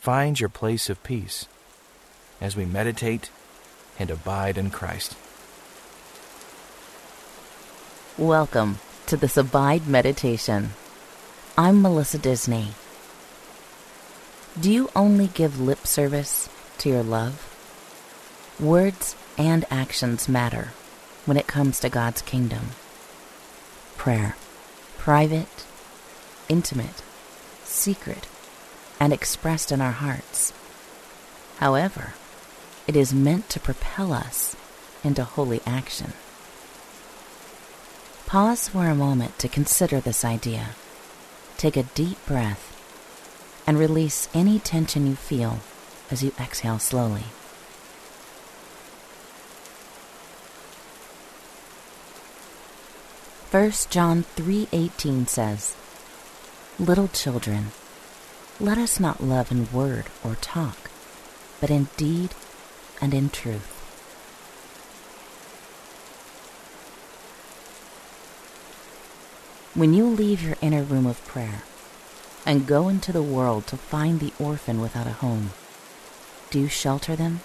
find your place of peace as we meditate and abide in Christ. Welcome to this Abide Meditation. I'm Melissa Disney. Do you only give lip service to your love? Words and actions matter when it comes to God's kingdom. Prayer, private, intimate, secret, and expressed in our hearts. However, it is meant to propel us into holy action. Pause for a moment to consider this idea. Take a deep breath and release any tension you feel as you exhale slowly. First John 3:18 says, "Little children, let us not love in word or talk, but in deed and in truth. When you leave your inner room of prayer and go into the world to find the orphan without a home, do you shelter them?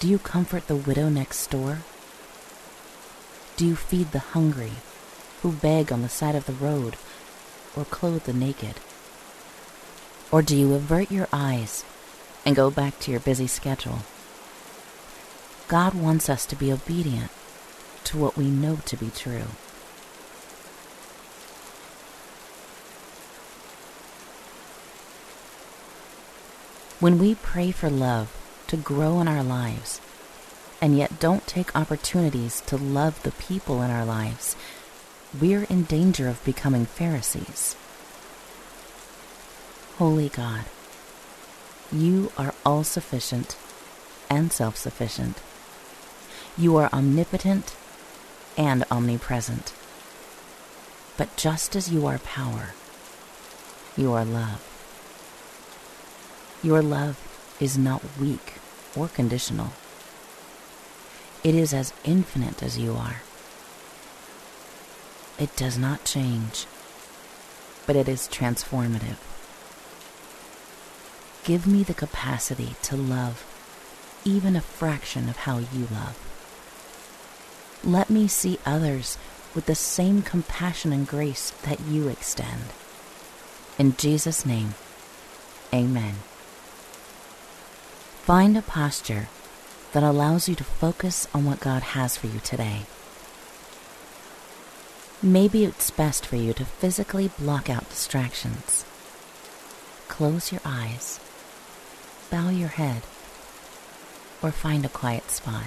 Do you comfort the widow next door? Do you feed the hungry who beg on the side of the road or clothe the naked? Or do you avert your eyes and go back to your busy schedule? God wants us to be obedient to what we know to be true. When we pray for love to grow in our lives, and yet don't take opportunities to love the people in our lives, we're in danger of becoming Pharisees. Holy God, you are all sufficient and self sufficient. You are omnipotent and omnipresent. But just as you are power, you are love. Your love is not weak or conditional. It is as infinite as you are. It does not change, but it is transformative. Give me the capacity to love even a fraction of how you love. Let me see others with the same compassion and grace that you extend. In Jesus' name, amen. Find a posture that allows you to focus on what God has for you today. Maybe it's best for you to physically block out distractions. Close your eyes, bow your head, or find a quiet spot.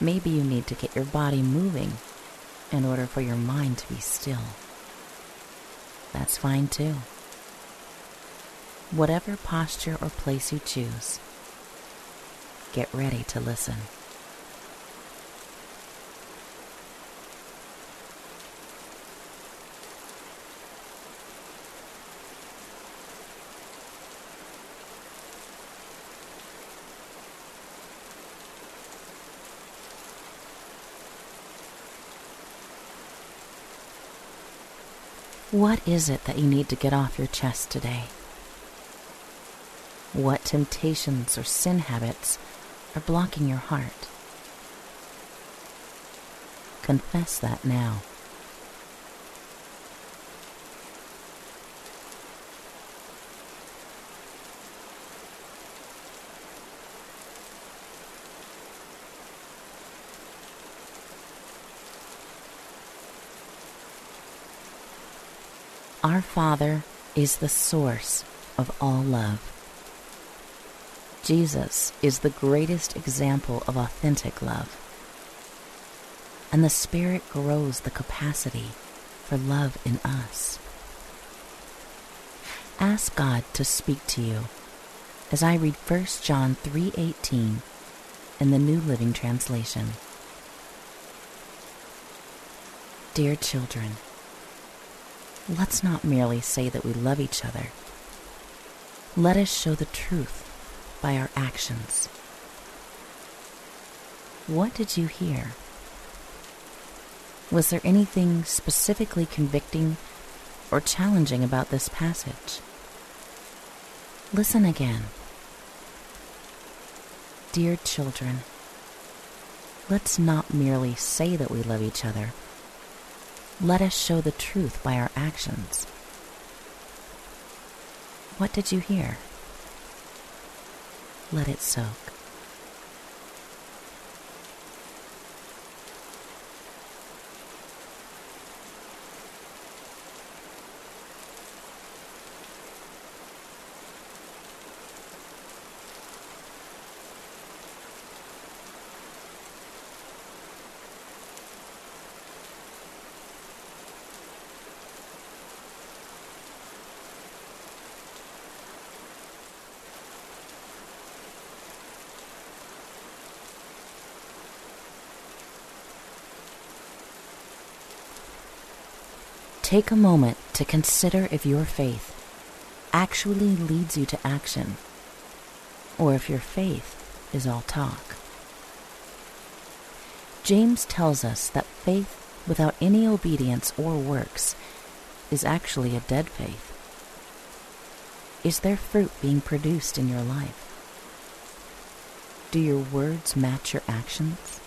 Maybe you need to get your body moving in order for your mind to be still. That's fine too whatever posture or place you choose. Get ready to listen. What is it that you need to get off your chest today? What temptations or sin habits are blocking your heart? Confess that now. Our Father is the source of all love. Jesus is the greatest example of authentic love. And the Spirit grows the capacity for love in us. Ask God to speak to you as I read 1 John 3:18 in the New Living Translation. Dear children, let's not merely say that we love each other. Let us show the truth by our actions. What did you hear? Was there anything specifically convicting or challenging about this passage? Listen again. Dear children, let's not merely say that we love each other. Let us show the truth by our actions. What did you hear? Let it soak. Take a moment to consider if your faith actually leads you to action, or if your faith is all talk. James tells us that faith without any obedience or works is actually a dead faith. Is there fruit being produced in your life? Do your words match your actions?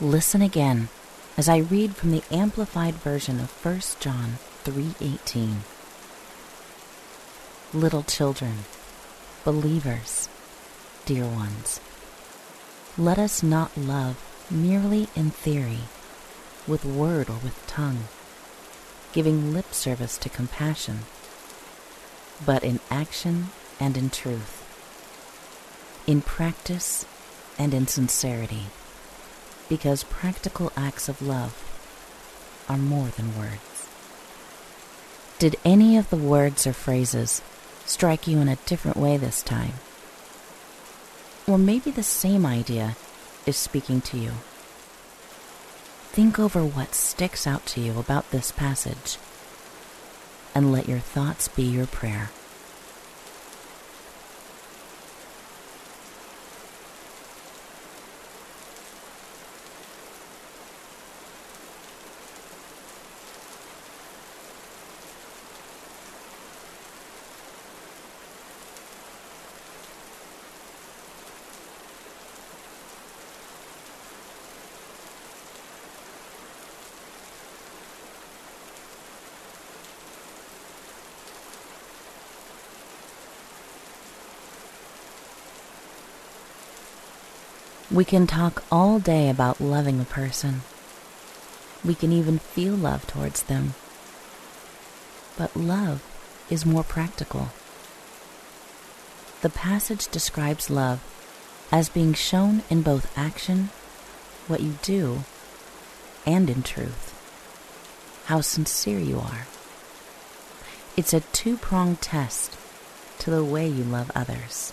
Listen again as I read from the amplified version of 1 John 3:18. Little children, believers, dear ones, let us not love merely in theory, with word or with tongue, giving lip service to compassion, but in action and in truth, in practice and in sincerity because practical acts of love are more than words. Did any of the words or phrases strike you in a different way this time? Or maybe the same idea is speaking to you. Think over what sticks out to you about this passage and let your thoughts be your prayer. We can talk all day about loving a person. We can even feel love towards them. But love is more practical. The passage describes love as being shown in both action, what you do, and in truth, how sincere you are. It's a two pronged test to the way you love others.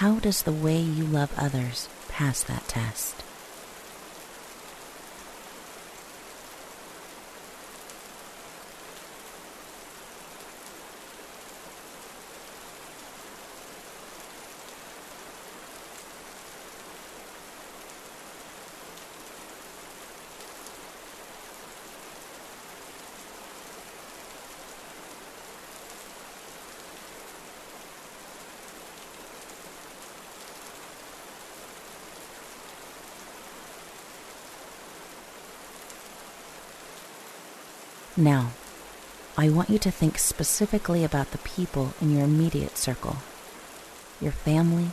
How does the way you love others pass that test? Now, I want you to think specifically about the people in your immediate circle your family,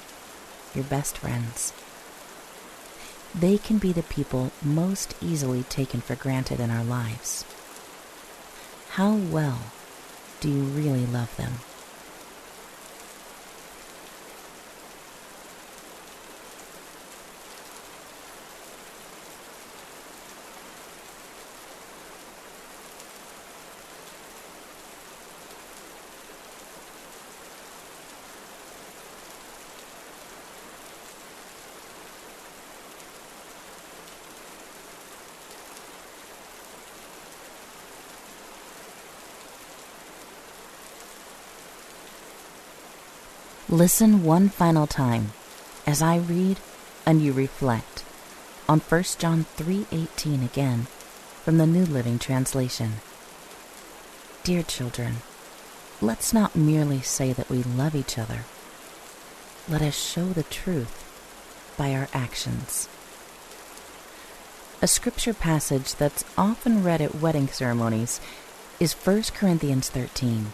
your best friends. They can be the people most easily taken for granted in our lives. How well do you really love them? Listen one final time as I read and you reflect on 1 John 3:18 again from the New Living Translation. Dear children, let's not merely say that we love each other. Let us show the truth by our actions. A scripture passage that's often read at wedding ceremonies is 1 Corinthians 13.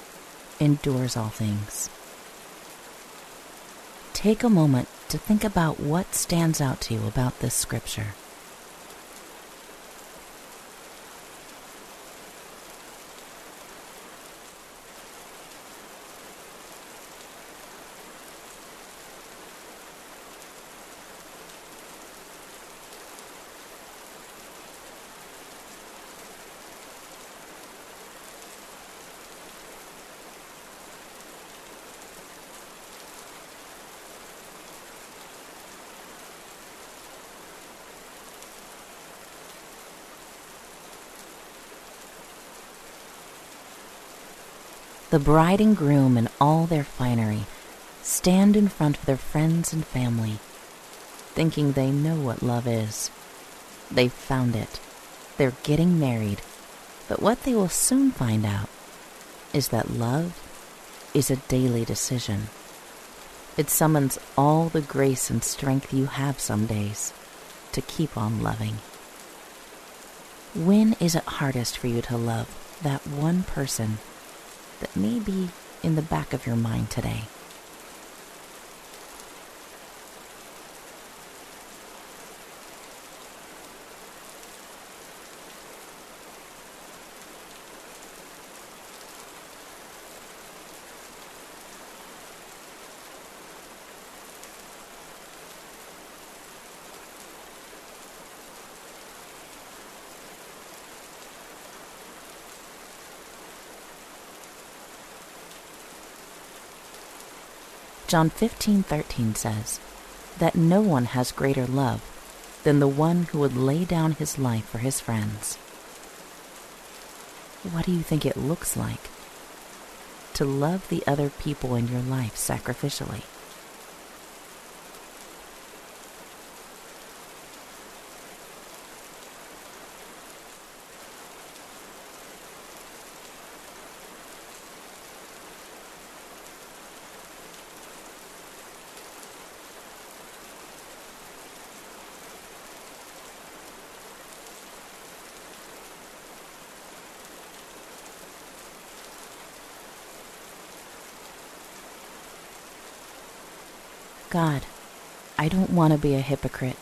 endures all things. Take a moment to think about what stands out to you about this scripture. The bride and groom in all their finery stand in front of their friends and family, thinking they know what love is. They've found it. They're getting married. But what they will soon find out is that love is a daily decision. It summons all the grace and strength you have some days to keep on loving. When is it hardest for you to love that one person that may be in the back of your mind today. John 15:13 says that no one has greater love than the one who would lay down his life for his friends. What do you think it looks like to love the other people in your life sacrificially? God, I don't want to be a hypocrite,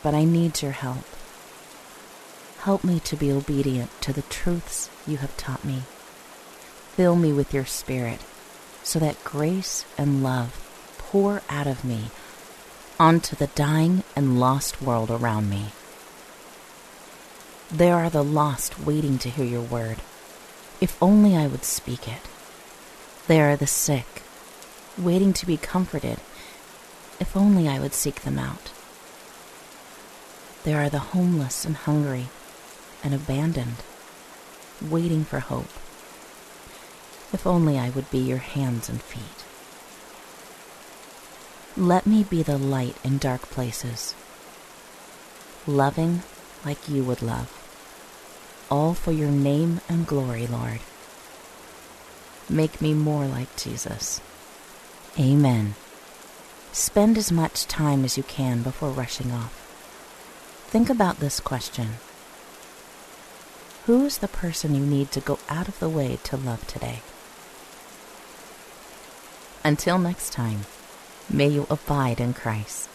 but I need your help. Help me to be obedient to the truths you have taught me. Fill me with your spirit so that grace and love pour out of me onto the dying and lost world around me. There are the lost waiting to hear your word. If only I would speak it. There are the sick, waiting to be comforted if only I would seek them out. There are the homeless and hungry and abandoned, waiting for hope. If only I would be your hands and feet. Let me be the light in dark places, loving like you would love, all for your name and glory, Lord. Make me more like Jesus. Amen. Spend as much time as you can before rushing off. Think about this question Who is the person you need to go out of the way to love today? Until next time, may you abide in Christ.